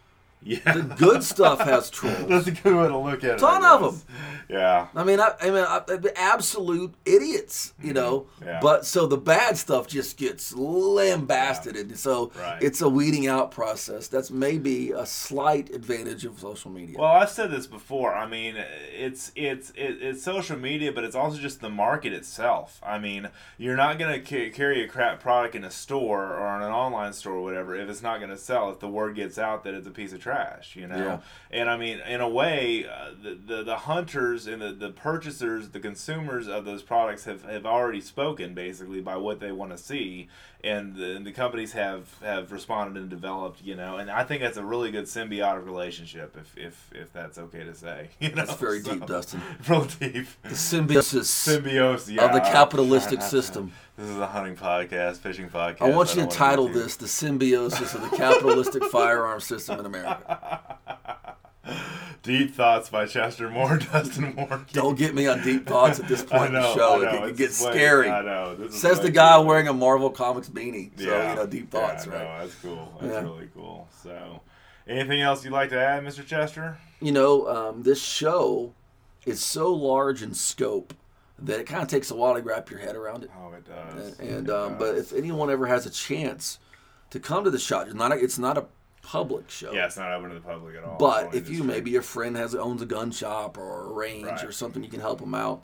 Yeah. The good stuff has trolls. That's a good way to look at it. Ton I of guess. Yeah. I mean, I, I mean, I, absolute idiots, you know. Mm-hmm. Yeah. But so the bad stuff just gets lambasted, and so Right. it's a weeding out process. That's maybe a slight advantage of social media. Well, I've said this before. I mean, it's it's it, it's social media, but it's also just the market itself. I mean, you're not gonna ca- carry a crap product in a store or in an online store or whatever if it's not gonna sell. If the word gets out that it's a piece of trash, you know. Yeah. And I mean, in a way, uh, the, the the hunters and the, the purchasers, the consumers of those products have, have already spoken basically by what they want to see, and the, and the companies have have responded and developed, you know. And I think that's a really good symbiotic relationship, if if if that's okay to say. You know, That's very So- deep, Dustin. Real deep. The symbiosis Symbiosis yeah. of the capitalistic system. This is a hunting podcast, fishing podcast. I want you don't to title this "The Symbiosis of the Capitalistic Firearm System in America." Deep Thoughts by Chester Moore, Dustin Moore. Don't get me on deep thoughts at this point in the show. It, it gets scary. I know. This Says the guy too- wearing a Marvel Comics beanie. So Yeah. you know, deep thoughts, yeah, right? No, that's cool. That's Yeah. really cool. So, anything else you'd like to add, Mr. Chester? You know, um, this show is so large in scope that it kind of takes a while to wrap your head around it. Oh, it does. And It um, but if anyone ever has a chance to come to the SHOT, it's not a, it's not a public show. yeah, it's not open to the public at all. But if you maybe your friend has owns a gun shop or a range Right. or something, you can help them out.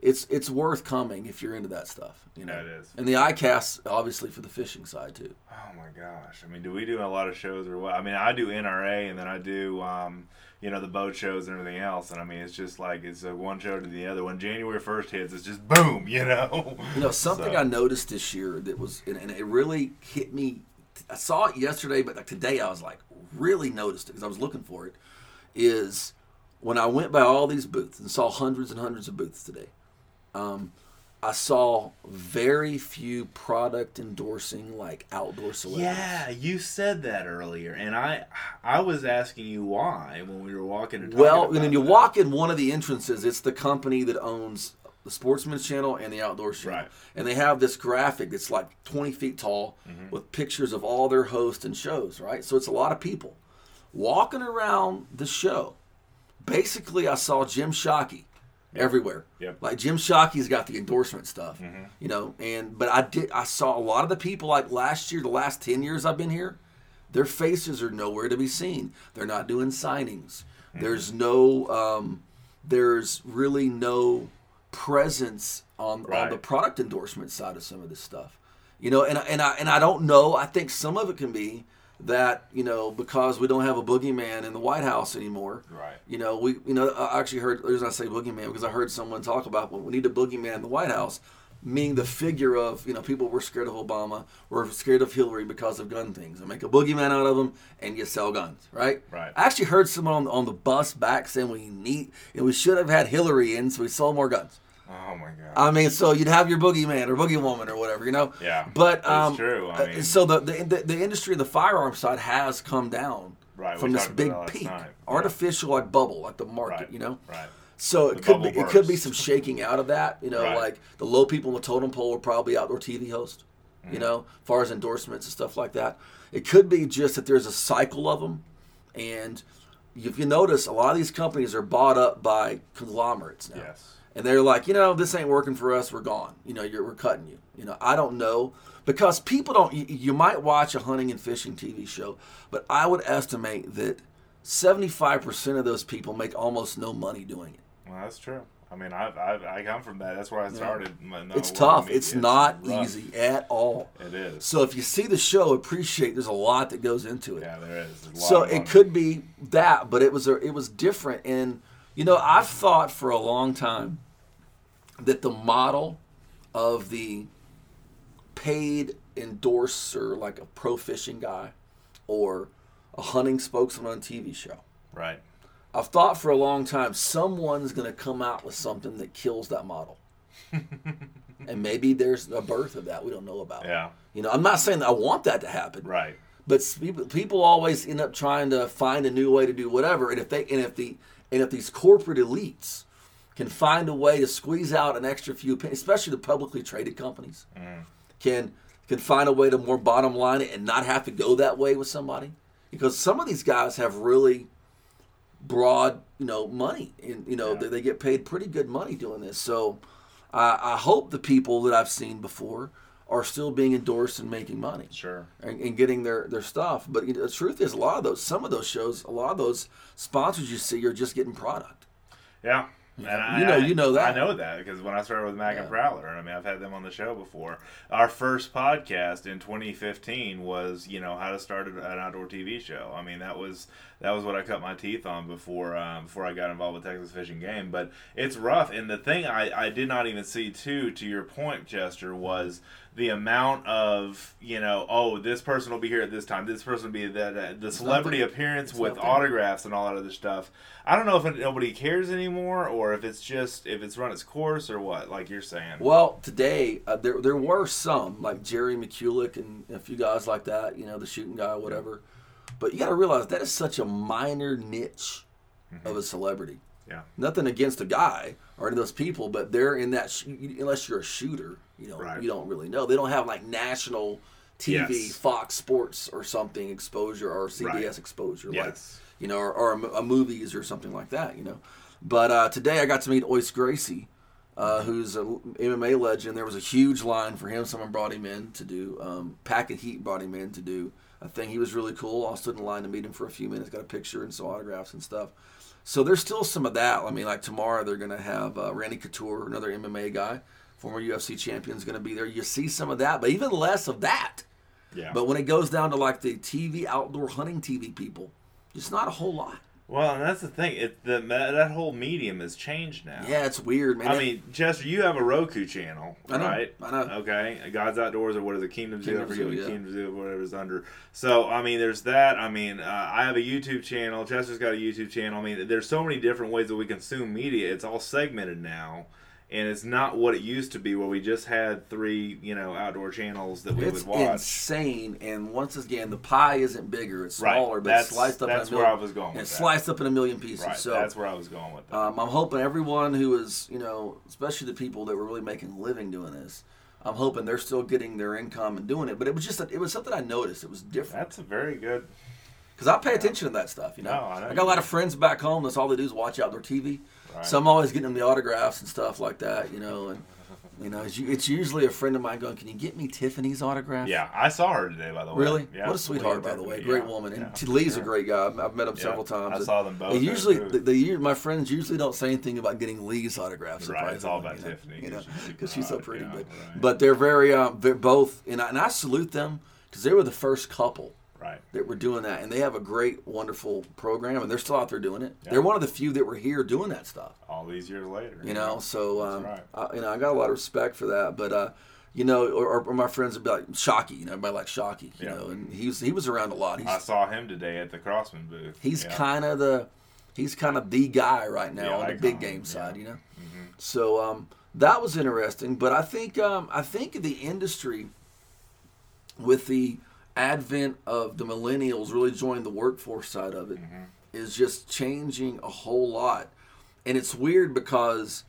it's it's worth coming if you're into that stuff. You know, Yeah, it is. And the iCast obviously for the fishing side too. Oh my gosh! I mean, do we do a lot of shows or what? I mean, I do NRA and then I do, um, you know, the boat shows and everything else. And I mean, it's just like it's a one show to the other. When January first hits, it's just boom, you know. You know, something So- I noticed this year that was, and, and it really hit me. I saw it yesterday, but like today I was like, really noticed it because I was looking for it. Is when I went by all these booths and saw hundreds and hundreds of booths today. Um, I saw very few product endorsing like outdoor celebrities. Yeah, you said that earlier, and I, I was asking you why when we were walking. Well, and then you that. walk in one of the entrances. It's the company that owns the Sportsman's Channel and the Outdoors Channel, Right. and they have this graphic that's like 20 feet tall Mm-hmm. with pictures of all their hosts and shows. Right, so it's a lot of people walking around the show. Basically, I saw Jim Shockey everywhere. Yep. Like Jim Shockey's got the endorsement stuff, Mm-hmm. you know. And but I did I saw a lot of the people like last year, the last 10 years I've been here. Their faces are nowhere to be seen. They're not doing signings. Mm-hmm. There's no, um, there's really no presence on, on the product endorsement side of some of this stuff. You know, and I- and I and I don't know. I think some of it can be that you know because we don't have a boogeyman in the White House anymore. Right. You know, we you know I actually heard the reason I say boogeyman because I heard someone talk about well, we need a boogeyman in the White House, meaning the figure of you know people were scared of Obama, were scared of Hillary because of gun things. And make a boogeyman out of them, and you sell guns, right? Right. I actually heard someone on, on the bus back saying we need and we should have had Hillary in so we sold more guns. Oh my god. I mean, so you'd have your boogeyman or boogie woman or whatever, you know. Yeah, But um, true. I uh, mean- so the, the the the industry, the firearm side, has come down Right, from this big peak. Yeah. artificial like bubble, like the market, right. you know. Right. So it could be bubble it could be some shaking out of that, you know, Right. like the low people in the totem pole were probably outdoor TV host, Mm-hmm. you know, as far as endorsements and stuff like that. It could be just that there's a cycle of them, and if you notice, a lot of these companies are bought up by conglomerates now Yes. and they're like, you know, this ain't working for us. We're gone. You know, you're, we're cutting you. You know, I don't know because people don't. You, you might watch a hunting and fishing TV show, but I would estimate that seventy-five percent of those people make almost no money doing it. Well, that's true. I mean, I I, I come from that. That's where I started. no, It's tough. It's not rough. easy at all. It is. So if you see the show, appreciate there's a lot that goes into it. yeah, there is. A lot So it could be that, but it was a, it was different. And you know, I've thought for a long time that the model of the paid endorser, like a pro fishing guy or a hunting spokesman on a TV show, Right. I've thought for a long time someone's going to come out with something that kills that model. and maybe there's a birth of that we don't know about. Yeah. You know, I'm not saying that I want that to happen. Right. But people, always end up trying to find a new way to do whatever, and if they and if the and if these corporate elites can find a way to squeeze out an extra few, pennies, especially the publicly traded companies, mm. can can find a way to more bottom line it and not have to go that way with somebody, because some of these guys have really broad, you know, money, and you know Yeah. they, they get paid pretty good money doing this. So I, I hope the people that I've seen before are still being endorsed and making money Sure. and, and getting their, their stuff. But you know, the truth is, a lot of those, some of those shows, a lot of those sponsors you see are just getting product. Yeah. And I, You know- you know that. I know that because when I started with Mac and Yeah. Prowler, I mean, I've had them on the show before. Our first podcast in 2015 was, you know, how to start an outdoor TV show. I mean, that was that was what I cut my teeth on before um, before I got involved with Texas Fish & Game. But it's rough, and the thing I, I did not even see too, to your point, Chester, was the amount of you know, oh, this person will be here at this time, this person will be that uh, the celebrity there. appearance It's with not there. autographs and all that other stuff. I don't know if it, nobody cares anymore, or if it's just if it's run its course, or what. Like you're saying, Well, today uh, there there were some like Jerry Miculek and a few guys like that, you know, the shooting guy, whatever. But you got to realize that is such a minor niche of a celebrity. yeah, Nothing against a guy or any of those people, but they're in that. Sh- unless you're a shooter, you know, Right. you don't really know. They don't have like national TV, Yes. Fox Sports or something exposure or CBS Right. exposure, like you know, or, or a, a movies or something like that, you know. But uh, today I got to meet Royce Gracie, uh, who's a MMA legend. There was a huge line for him. Someone brought him in to do. Um, Packet Heat brought him in to do a thing. He was really cool. I stood in line to meet him for a few minutes, got a picture and some autographs and stuff. So there's still some of that. I mean, like tomorrow they're going to have uh, Randy Couture, another MMA guy, former UFC champion, is going to be there. You see some of that, but even less of that. Yeah. But when it goes down to like the TV outdoor hunting TV people, just not a whole lot. well, and that's the thing. It the that whole medium has changed now. Yeah, it's weird, man. I mean, Chester, you have a Roku channel, I know, right? I know. Okay, God's Outdoors or what is it? Kingdom Zoo. I Kingdom forget Zoo, yeah. Kingdom Zoo, whatever it's under. So I mean, there's that. I mean, uh, I have a YouTube channel. Chester's got a YouTube channel. I mean, there's so many different ways that we consume media. It's all segmented now. And it's not what it used to be, where we just had three, you know, outdoor channels that we it's would watch. insane. And once again, the pie isn't bigger; it's Right. smaller, but That's- sliced up. that's in a where million, I was going It's sliced up in a million pieces. right. So that's where I was going with that. Um, I'm hoping everyone who is, you know, especially the people that were really making a living doing this, I'm hoping they're still getting their income and doing it. But it was just, a, it was something I noticed. It was different that's a very good. because I pay attention to that stuff. You know, No, I know got a lot do. of friends back home. That's all they do is watch outdoor TV. Right. So I'm always getting them the autographs and stuff like that. You know, and you know, it's, it's usually a friend of mine going, "Can you get me Tiffany's autograph?" Yeah, I saw her today, by the way. Really? Yeah. what a sweetheart, by the way. Great yeah, woman. And yeah, Lee's sure. a great guy. I've, met him several times. I saw them both They usually, the, the, my friends usually don't say anything about getting Lee's autographs. Right, it's all about surprisingly, Tiffany, You know, 'cause because she's so pretty. but, right. but they're very, um, they're both, and I, and I salute them because they were the first couple Right. that were doing that, and they have a great, wonderful program, and they're still out there doing it. Yeah. They're one of the few that were here doing that stuff. All these years later. You know, so um, right. I, you know, I got a lot of respect for that. But uh, you know, or, or my friends would be like Shockey. You know, everybody likes Shockey. You Yeah. know, and he was he was around a lot. He's I saw him today at the Crosman booth. he's Yeah. kind of the he's kind of the guy right now Yeah, on the big game. Mm-hmm. side. You know, so um, that was interesting. But I think um, I think the industry with the advent of the millennials really joining the workforce side of it is Mm-hmm. just changing a whole lot. And it's weird because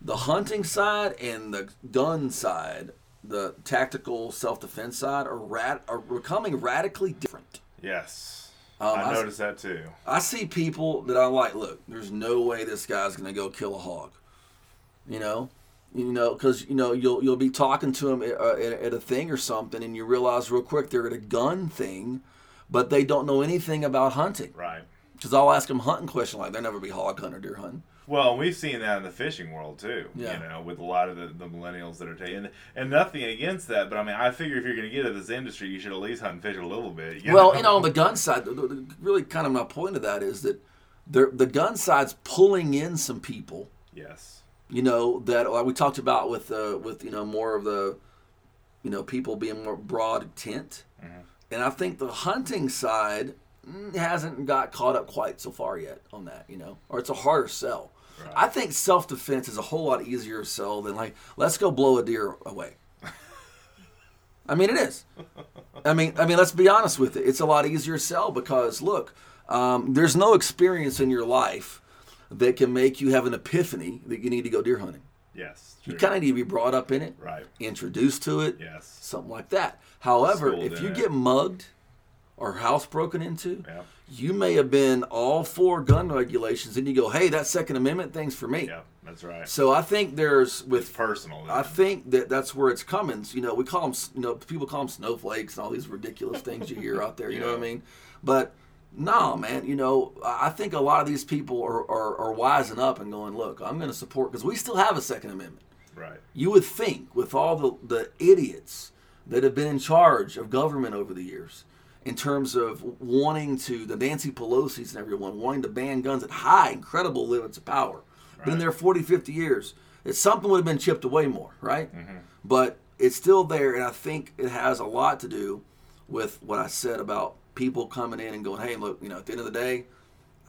the hunting side and the gun side, the tactical self defense side, are rad- are becoming radically different. Yes. Um, I I- noticed that too. I see people that I like. Look, there's no way this guy's gonna go kill a hog. You know, you know, because you know you'll you'll be talking to them at, at, at a thing or something, and you realize real quick they're at a gun thing, but they don't know anything about hunting. Right. Because I'll ask them hunting question like they'll never be hog hunter, or deer hunting. Well, we've seen that in the fishing world too. Yeah. You know, with a lot of the, the millennials that are taking, and nothing against that, but I mean, I figure if you're going to get into this industry, you should at least hunt and fish a little bit. Well, you know, on the gun side, the- really kind of my point of that is that the the gun side's pulling in some people. Yes. You know that like we talked about with uh, with you know more of the you know people being more broad tent. And i think the hunting side hasn't got caught up quite so far yet on that you know or it's a harder sell. Right. i think self-defense is a whole lot easier to sell than like let's go blow a deer away. I mean it is. I mean, I mean, let's be honest with it. It's a lot easier to sell because look, um, there's no experience in your life that can make you have an epiphany that you need to go deer hunting. Yes. You kind of need to be brought up in it, Right. introduced to it, Yes. something like that. However, Schooled if you it. get mugged or house broken into, Yeah. you may have been all for gun regulations, and you go, "Hey, that Second Amendment thing's for me." Yeah. That's right. So I think there's with It's personal. I think that that's where it's coming. You know, we call them, you know, people call them snowflakes and all these ridiculous things you hear out there. You know what I mean? But no, man. You know, I think a lot of these people are are, are wising up and going, look, I'm going to support because we still have a Second Amendment. Right. You would think with all the the idiots that have been in charge of government over the years. In terms of wanting to, the Nancy Pelosi's and everyone wanting to ban guns at high, incredible limits of power. Been Right. there 40, 50 years. It's something would have been chipped away more, right? Mm-hmm. But it's still there, and I think it has a lot to do with what I said about people coming in and going, "Hey, look, you know, at the end of the day,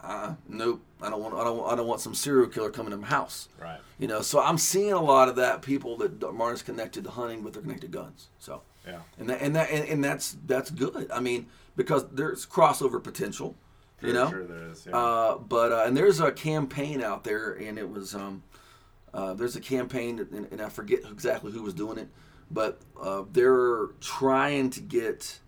uh, nope, I don't want, I don't, I don't want some serial killer coming to my house." Right. You know, so I'm seeing a lot of that people that aren't connected to hunting, but they're connected to guns. So, Yeah. and that, and that, and, and that's that's good. I mean, because there's crossover potential, you know. Sure, there is. Yeah. Uh, but uh, and there's a campaign out there, and it was um, uh, there's a campaign, and, and I forget exactly who was doing it, but uh, they're trying to get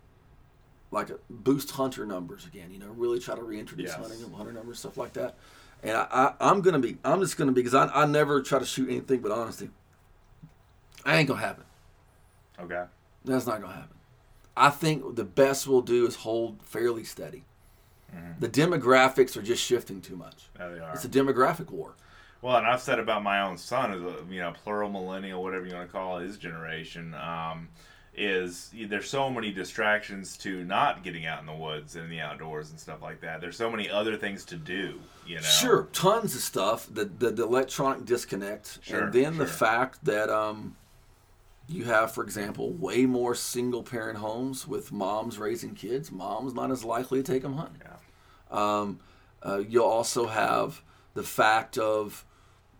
like a boost hunter numbers again. You know, really try to reintroduce Yes. hunting, hunter numbers, stuff like that. And I, I, I'm gonna be, I'm just gonna be, because I, I never try to shoot anything but honesty. I ain't gonna happen. okay. That's not gonna happen. I think the best we'll do is hold fairly steady. The demographics are just shifting too much. Yeah, they are. It's a demographic war. Well, and I've said about my own son, as a you know plural millennial, whatever you want to call his generation, um, is there's so many distractions to not getting out in the woods and in the outdoors and stuff like that. There's so many other things to do. You know. Sure, tons of stuff. The the, the electronic disconnect, Sure, and then the fact that um, you have, for example, way more single parent homes with moms raising kids. Mom's not as likely to take them hunting. Yeah. Um, uh, you'll also have the fact of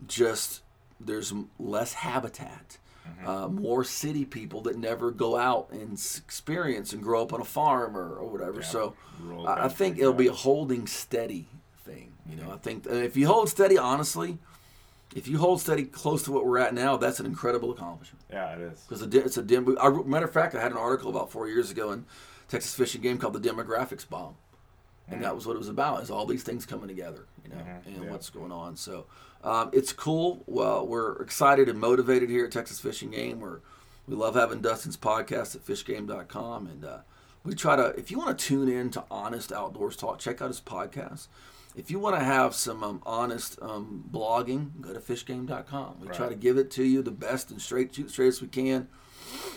just there's less habitat, Mm-hmm. uh, more city people that never go out and experience and grow up on a farm or, or whatever. So I, I think it'll be a holding steady thing. You know, I think if you hold steady, honestly, if you hold steady close to what we're at now, that's an incredible accomplishment. Yeah, it is. Because it's a dim. I, matter of fact, I had an article about four years ago in Texas Fish & Game called "The Demographics Bomb," and that was what it was about: is all these things coming together, you know, and yeah. what's going on. So um, it's cool. Well, we're excited and motivated here at Texas Fish & Game. We're we love having Dustin's podcast at fishgame.com, and uh, we try to. If you want to tune in to honest outdoors talk, check out his podcast. If you want to have some um, honest um, blogging, go to fishgame.com. We try to give it to you the best and straight, straight as we can.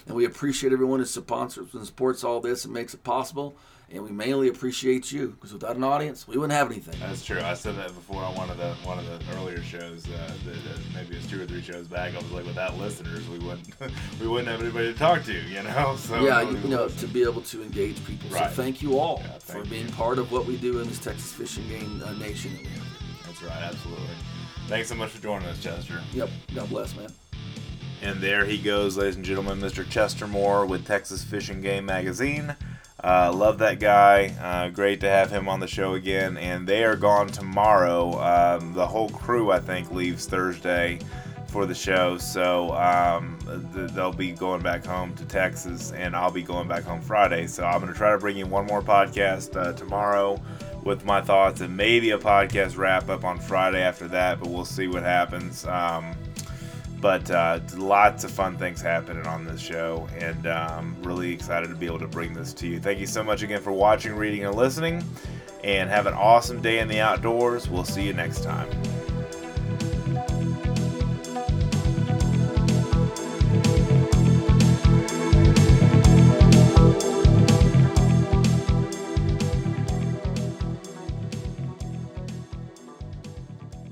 And we appreciate everyone who sponsors and supports all this and makes it possible. And we mainly appreciate you because without an audience, we wouldn't have anything. That's true. I said that before on one of the one of the earlier shows. Uh, that, uh, maybe it's two or three shows back. I was like, without listeners, we wouldn't we wouldn't have anybody to talk to. You know. So yeah, you know, listen. to be able to engage people. So thank you all Yeah, for thank being you. part of what we do in this Texas Fish & Game uh, nation. that we have. That's right. Absolutely. Thanks so much for joining us, Chester. Yep. God bless, man. And there he goes, ladies and gentlemen, Mr. Chester Moore with Texas Fish & Game Magazine. Uh, love that guy. Uh, great to have him on the show again. And they are gone tomorrow. Um, the whole crew, I think, leaves Thursday for the show. So um, th- they'll be going back home to Texas, and I'll be going back home Friday. So I'm going to try to bring you one more podcast uh, tomorrow with my thoughts and maybe a podcast wrap up on Friday after that, but we'll see what happens. Um, but uh, lots of fun things happening on this show, and I'm really excited to be able to bring this to you. Thank you so much again for watching, reading, and listening, and have an awesome day in the outdoors. We'll see you next time.